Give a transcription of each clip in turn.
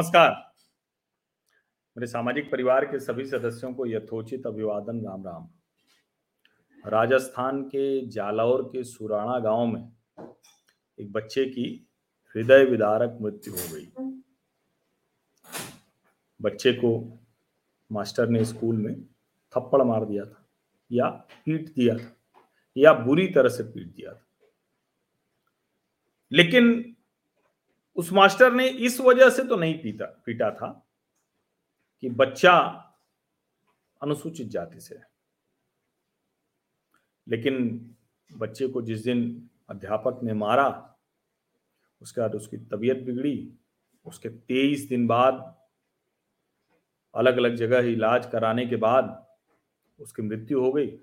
नमस्कार। मेरे सामाजिक परिवार के सभी सदस्यों को यथोचित अभिवादन, राम राम। राजस्थान के जालौर के सुराणा गाँव में एक बच्चे की हृदय विदारक मृत्यु हो गई। बच्चे को मास्टर ने स्कूल में थप्पड़ मार दिया था या पीट दिया था या बुरी तरह से पीट दिया था। लेकिन उस मास्टर ने इस वजह से तो नहीं पीता, पीटा था कि बच्चा अनुसूचित जाति से है। लेकिन बच्चे को जिस दिन अध्यापक ने मारा, उसके बाद उसकी तबीयत बिगड़ी, उसके तेईस दिन बाद अलग अलग जगह इलाज कराने के बाद उसकी मृत्यु हो गई।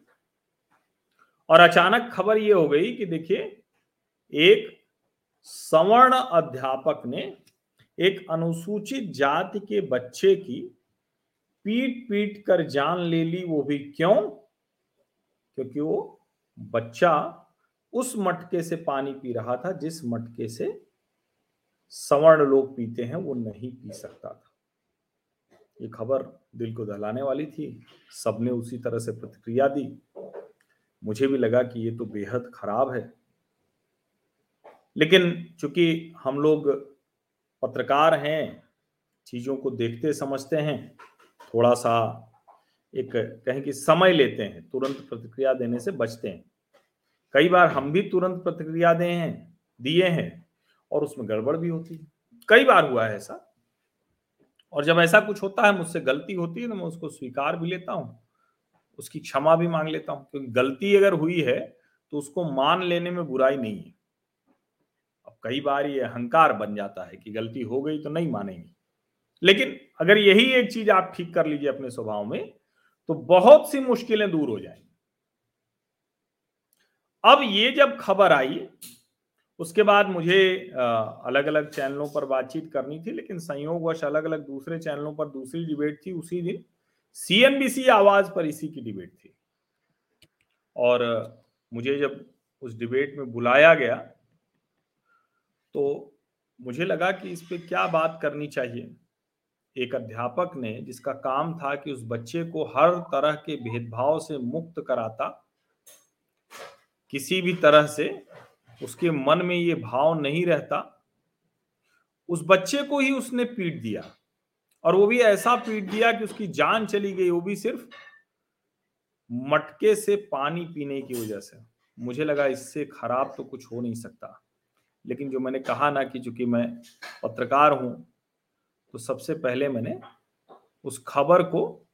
और अचानक खबर यह हो गई कि देखिए, एक सवर्ण अध्यापक ने एक अनुसूचित जाति के बच्चे की पीट पीट कर जान ले ली, वो भी क्यों? क्योंकि वो बच्चा उस मटके से पानी पी रहा था, जिस मटके से सवर्ण लोग पीते हैं, वो नहीं पी सकता था। ये खबर दिल को दहलाने वाली थी। सबने उसी तरह से प्रतिक्रिया दी। मुझे भी लगा कि ये तो बेहद खराब है। लेकिन चूँकि हम लोग पत्रकार हैं, चीज़ों को देखते समझते हैं थोड़ा सा एक कहें कि समय लेते हैं, तुरंत प्रतिक्रिया देने से बचते हैं। कई बार हम भी तुरंत प्रतिक्रिया दे हैं, दिए हैं और उसमें गड़बड़ भी होती है। कई बार हुआ है ऐसा। और जब ऐसा कुछ होता है, मुझसे गलती होती है तो मैं उसको स्वीकार भी लेता हूँ, उसकी क्षमा भी मांग लेता हूँ। क्योंकि गलती अगर हुई है तो उसको मान लेने में बुराई नहीं है। कई बार ये अहंकार बन जाता है कि गलती हो गई तो नहीं मानेंगे। लेकिन अगर यही एक चीज़ आप ठीक कर लीजिए अपने स्वभाव में तो बहुत सी मुश्किलें दूर हो जाएँगी। अब ये जब खबर आई, उसके बाद मुझे अलग अलग चैनलों पर बातचीत करनी थी, लेकिन संयोगवश अलग अलग दूसरे चैनलों पर दूसरी डिबेट थी, उसी दिन सीएनबीसी आवाज़ पर इसी की डिबेट थी। और मुझे जब उस डिबेट में बुलाया गया तो मुझे लगा कि इस पर क्या बात करनी चाहिए। एक अध्यापक ने, जिसका काम था कि उस बच्चे को हर तरह के भेदभाव से मुक्त कराता, किसी भी तरह से उसके मन में ये भाव नहीं रहता, उस बच्चे को ही उसने पीट दिया। और वो भी ऐसा पीट दिया कि उसकी जान चली गई, वो भी सिर्फ़ मटके से पानी पीने की वजह से। मुझे लगा इससे खराब तो कुछ हो नहीं सकता। लेकिन जो मैंने कहा ना कि चूँकि मैं पत्रकार हूँ तो सबसे पहले मैंने उस खबर को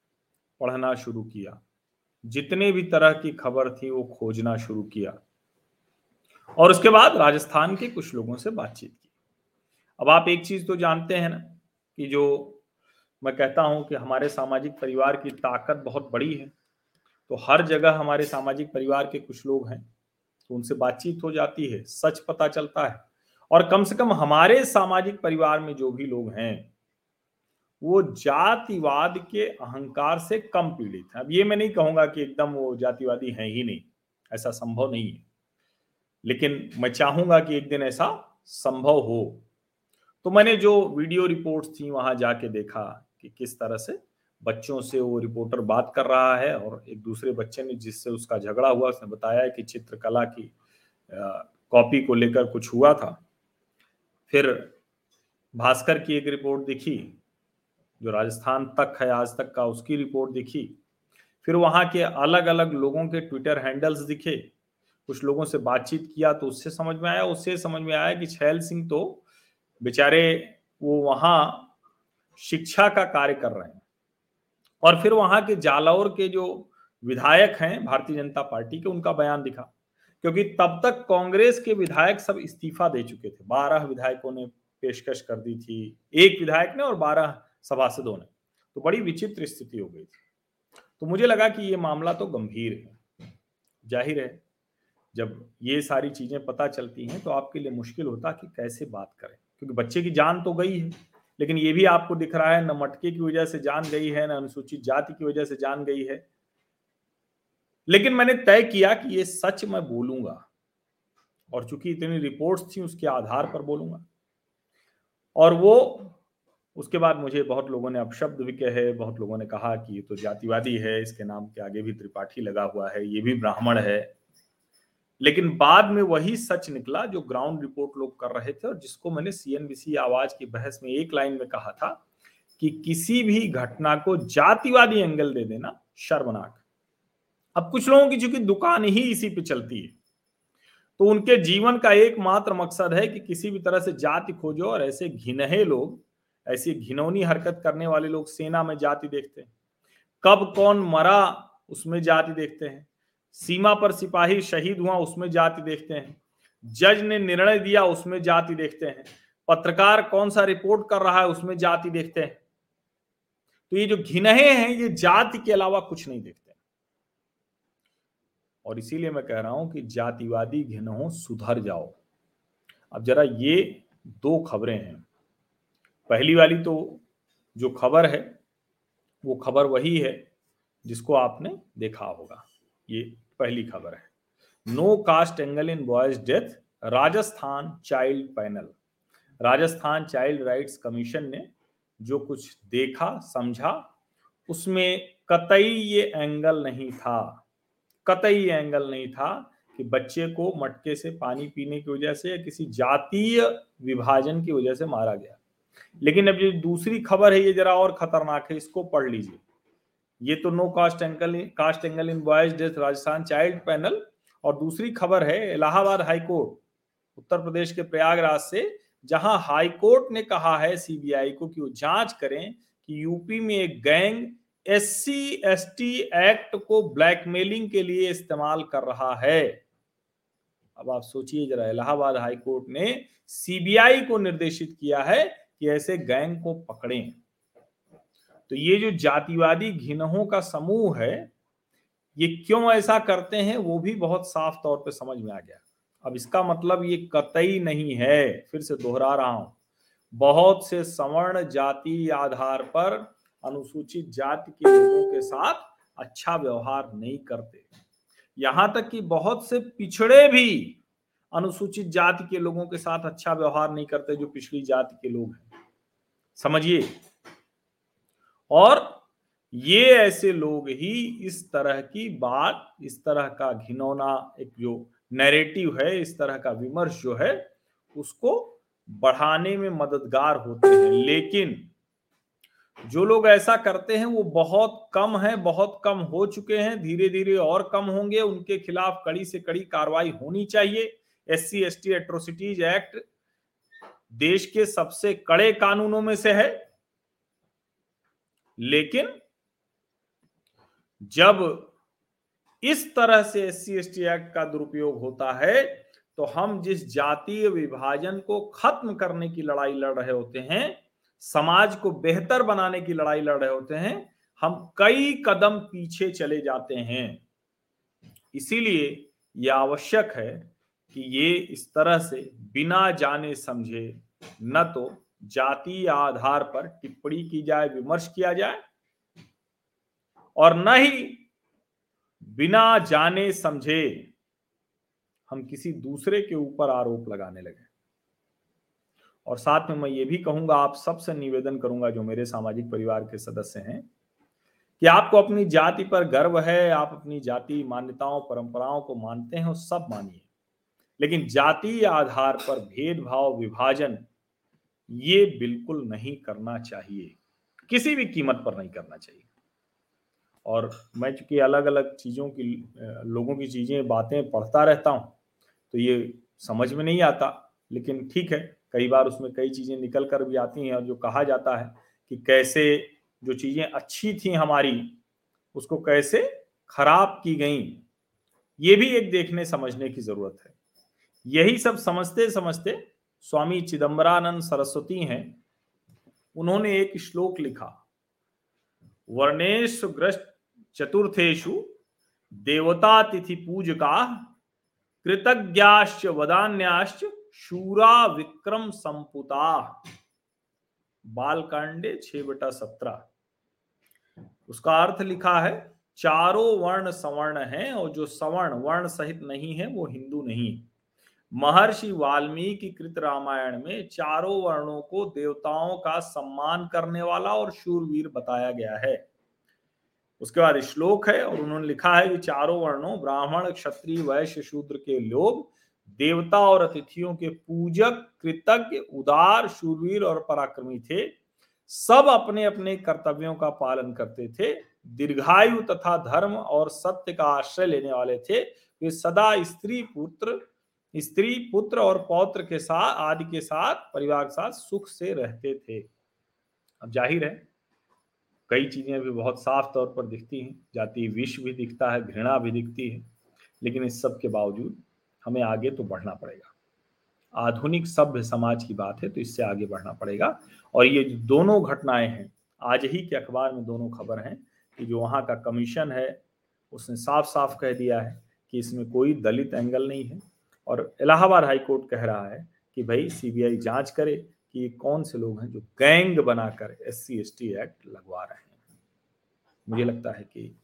पढ़ना शुरू किया। जितने भी तरह की खबर थी, वो खोजना शुरू किया। और उसके बाद राजस्थान के कुछ लोगों से बातचीत की। अब आप एक चीज़ तो जानते हैं ना कि जो मैं कहता हूँ कि हमारे सामाजिक परिवार की ताकत बहुत बड़ी है। तो हर जगह हमारे सामाजिक परिवार के कुछ लोग हैं। तो उनसे बातचीत हो जाती है, सच पता चलता है। और कम से कम हमारे सामाजिक परिवार में जो भी लोग हैं, वो जातिवाद के अहंकार से कम पीड़ित है। अब ये मैं नहीं कहूँगा कि एकदम वो जातिवादी हैं ही नहीं, ऐसा संभव नहीं है। लेकिन मैं चाहूँगा कि एक दिन ऐसा संभव हो। तो मैंने जो वीडियो रिपोर्ट्स थी, वहाँ जाके देखा कि किस तरह से बच्चों से वो रिपोर्टर बात कर रहा है और एक दूसरे बच्चे ने जिससे उसका झगड़ा हुआ, उसने बताया कि चित्रकला की कॉपी को लेकर कुछ हुआ था। फिर भास्कर की एक रिपोर्ट दिखी, जो राजस्थान तक है, आज तक का उसकी रिपोर्ट दिखी। फिर वहाँ के अलग अलग लोगों के ट्विटर हैंडल्स दिखे। कुछ लोगों से बातचीत किया तो उससे समझ में आया, उससे समझ में आया कि छैल सिंह तो बेचारे वो वहाँ शिक्षा का कार्य कर रहे हैं। और फिर वहाँ के जालौर के जो विधायक हैं, भारतीय जनता पार्टी के, उनका बयान दिखा। क्योंकि तब तक कांग्रेस के विधायक सब इस्तीफा दे चुके थे। बारह विधायकों ने पेशकश कर दी थी, एक विधायक ने और बारह सभासदों ने। तो बड़ी विचित्र स्थिति हो गई थी। तो मुझे लगा कि ये मामला तो गंभीर है। ज़ाहिर है, जब ये सारी चीज़ें पता चलती हैं तो आपके लिए मुश्किल होता कि कैसे बात करें? क्योंकि बच्चे की जान तो गई है। लेकिन ये भी आपको दिख रहा है, न मटके की वजह से जान गई है, न अनुसूचित जाति की वजह से जान गई है। लेकिन मैंने तय किया कि ये सच मैं बोलूँगा, और चूँकि इतनी रिपोर्ट्स थी, उसके आधार पर बोलूँगा। और वो, उसके बाद मुझे बहुत लोगों ने अपशब्द भी कहे, बहुत लोगों ने कहा कि ये तो जातिवादी है, इसके नाम के आगे भी त्रिपाठी लगा हुआ है, ये भी ब्राह्मण है। लेकिन बाद में वही सच निकला जो ग्राउंड रिपोर्ट लोग कर रहे थे और जिसको मैंने सीएनबीसी आवाज़ की बहस में एक लाइन में कहा था कि किसी भी घटना को जातिवादी एंगल दे देना शर्मनाक। अब कुछ लोगों की चूँकि दुकान ही इसी पे चलती है तो उनके जीवन का एकमात्र मकसद है कि किसी भी तरह से जाति खोजो और ऐसे घिनहे लोग, ऐसी घिनौनी हरकत करने वाले लोग सेना में जाति देखते हैं। कब कौन मरा, उसमें जाति देखते हैं। सीमा पर सिपाही शहीद हुआ, उसमें जाति देखते हैं। जज ने निर्णय दिया, उसमें जाति देखते हैं। पत्रकार कौन सा रिपोर्ट कर रहा है, उसमें जाति देखते हैं। तो ये जो घिनहे हैं, ये जाति के अलावा कुछ नहीं देखते और इसीलिए मैं कह रहा हूँ कि जातिवादी घिनहो सुधर जाओ। अब जरा ये दो खबरें हैं। पहली वाली तो जो खबर है, वो खबर वही है जिसको आपने देखा होगा। ये पहली खबर है। No caste angle in boys death Rajasthan child panel Rajasthan child rights commission ने जो कुछ देखा, समझा, उसमें कतई ये एंगल नहीं था। कतई एंगल नहीं था कि बच्चे को मटके से पानी पीने की वजह से या किसी जातीय विभाजन की वजह से मारा गया। लेकिन अब जो दूसरी खबर है, ये जरा और खतरनाक है, इसको पढ़ लीजिए। ये तो no caste angle caste angle in boys death Rajasthan child panel और दूसरी खबर है, इलाहाबाद हाईकोर्ट उत्तर प्रदेश के प्रयागराज से, जहाँ हाईकोर्ट ने कहा है सीबीआई को कि वो जाँच करें कि यूपी में एक गैंग एस सी एक्ट को ब्लैकमेलिंग के लिए इस्तेमाल कर रहा है। अब आप सोचिए जरा, इलाहाबाद हाईकोर्ट ने सीबीआई को निर्देशित किया है कि ऐसे गैंग को पकड़ें। तो ये जो जातिवादी घिनहों का समूह है, ये क्यों ऐसा करते हैं, वो भी बहुत साफ़ तौर पे समझ में आ गया। अब इसका मतलब ये कतई नहीं है, फिर से दोहरा रहा हूँ। बहुत से सवर्ण जाति आधार पर अनुसूचित जाति के लोगों के साथ अच्छा व्यवहार नहीं करते। यहाँ तक कि बहुत से पिछड़े भी अनुसूचित जाति के लोगों के साथ अच्छा व्यवहार नहीं करते, जो पिछड़ी जाति के लोग हैं। समझिए और ये ऐसे लोग ही इस तरह की बात, इस तरह का घिनौना एक जो नैरेटिव है, इस तरह का विमर्श जो है, उसको बढ़ाने में मददगार होते हैं। लेकिन जो लोग ऐसा करते हैं, वो बहुत कम है, बहुत कम हो चुके हैं धीरे धीरे और कम होंगे। उनके खिलाफ कड़ी से कड़ी कार्रवाई होनी चाहिए। S C S T atrocities act देश के सबसे कड़े कानूनों में से है। लेकिन जब इस तरह से एस सी एक्ट का दुरुपयोग होता है तो हम जिस जातीय विभाजन को खत्म करने की लड़ाई लड़ रहे होते हैं, समाज को बेहतर बनाने की लड़ाई लड़ रहे होते हैं, हम कई कदम पीछे चले जाते हैं। इसीलिए यह आवश्यक है कि ये इस तरह से बिना जाने समझे, न तो जाति आधार पर टिप्पणी की जाए, विमर्श किया जाए और न ही बिना जाने समझे हम किसी दूसरे के ऊपर आरोप लगाने लगे। और साथ में मैं ये भी कहूँगा, आप सबसे निवेदन करूँगा, जो मेरे सामाजिक परिवार के सदस्य हैं, कि आपको अपनी जाति पर गर्व है, आप अपनी जाति मान्यताओं, परंपराओं को मानते हैं और सब मानिए। लेकिन जाति आधार पर भेदभाव, विभाजन ये बिल्कुल नहीं करना चाहिए। किसी भी कीमत पर नहीं करना चाहिए। और मैं चूँकि अलग अलग चीज़ों की लोगों की चीज़ें, बातें पढ़ता रहता हूँ तो ये समझ में नहीं आता, लेकिन ठीक है, कई बार उसमें कई चीज़ें निकल कर भी आती हैं और जो कहा जाता है कि कैसे जो चीज़ें अच्छी थी हमारी, उसको कैसे खराब की गई, ये भी एक देखने समझने की ज़रूरत है। यही सब समझते समझते स्वामी चिदम्बरानंद सरस्वती हैं, उन्होंने एक श्लोक लिखा वर्णेश ग्रस्त चतुर्थेशु देवता तिथि पूजका कृतज्ञाश्च वदान्याश्च शूरा विक्रम संपुता। बालकांडे छह बटा सत्रह। उसका अर्थ लिखा है, चारों वर्ण सवर्ण हैं और जो सवर्ण वर्ण सहित नहीं है, वो हिंदू नहीं महर्षि वाल्मीकि कृत रामायण में चारों वर्णों को देवताओं का सम्मान करने वाला और शूरवीर बताया गया है। उसके बाद श्लोक है और उन्होंने लिखा है कि चारों वर्णों, ब्राह्मण, क्षत्रिय, वैश्य, शूद्र के लोग, देवता और अतिथियों के पूजक, कृतज्ञ, उदार, शूरवीर और पराक्रमी थे। सब अपने अपने कर्तव्यों का पालन करते थे। दीर्घायु तथा धर्म और सत्य का आश्रय लेने वाले थे। वे सदा स्त्री पुत्र स्त्री पुत्र और पौत्र के साथ, आदि के साथ, परिवार के साथ सुख से रहते थे। अब ज़ाहिर है, कई चीज़ें भी बहुत साफ़ तौर पर दिखती हैं। जाति विष भी दिखता है, घृणा भी दिखती है, लेकिन इस सब के बावजूद हमें आगे तो बढ़ना पड़ेगा। आधुनिक सभ्य समाज की बात है तो इससे आगे बढ़ना पड़ेगा। और ये जो दोनों घटनाएँ हैं, आज ही के अखबार में दोनों खबर हैं कि जो वहाँ का कमीशन है, उसने साफ़ साफ़ कह दिया है कि इसमें कोई दलित एंगल नहीं है। और इलाहाबाद हाई कोर्ट कह रहा है कि भाई सीबीआई जाँच करे कि ये कौन से लोग हैं जो गैंग बनाकर S C S T act लगवा रहे हैं। मुझे लगता है कि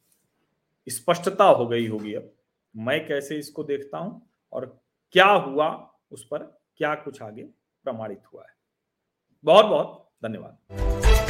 स्पष्टता हो गई होगी अब। मैं कैसे इसको देखता हूँ और क्या हुआ, उस पर क्या कुछ आगे प्रमाणित हुआ है। बहुत बहुत धन्यवाद।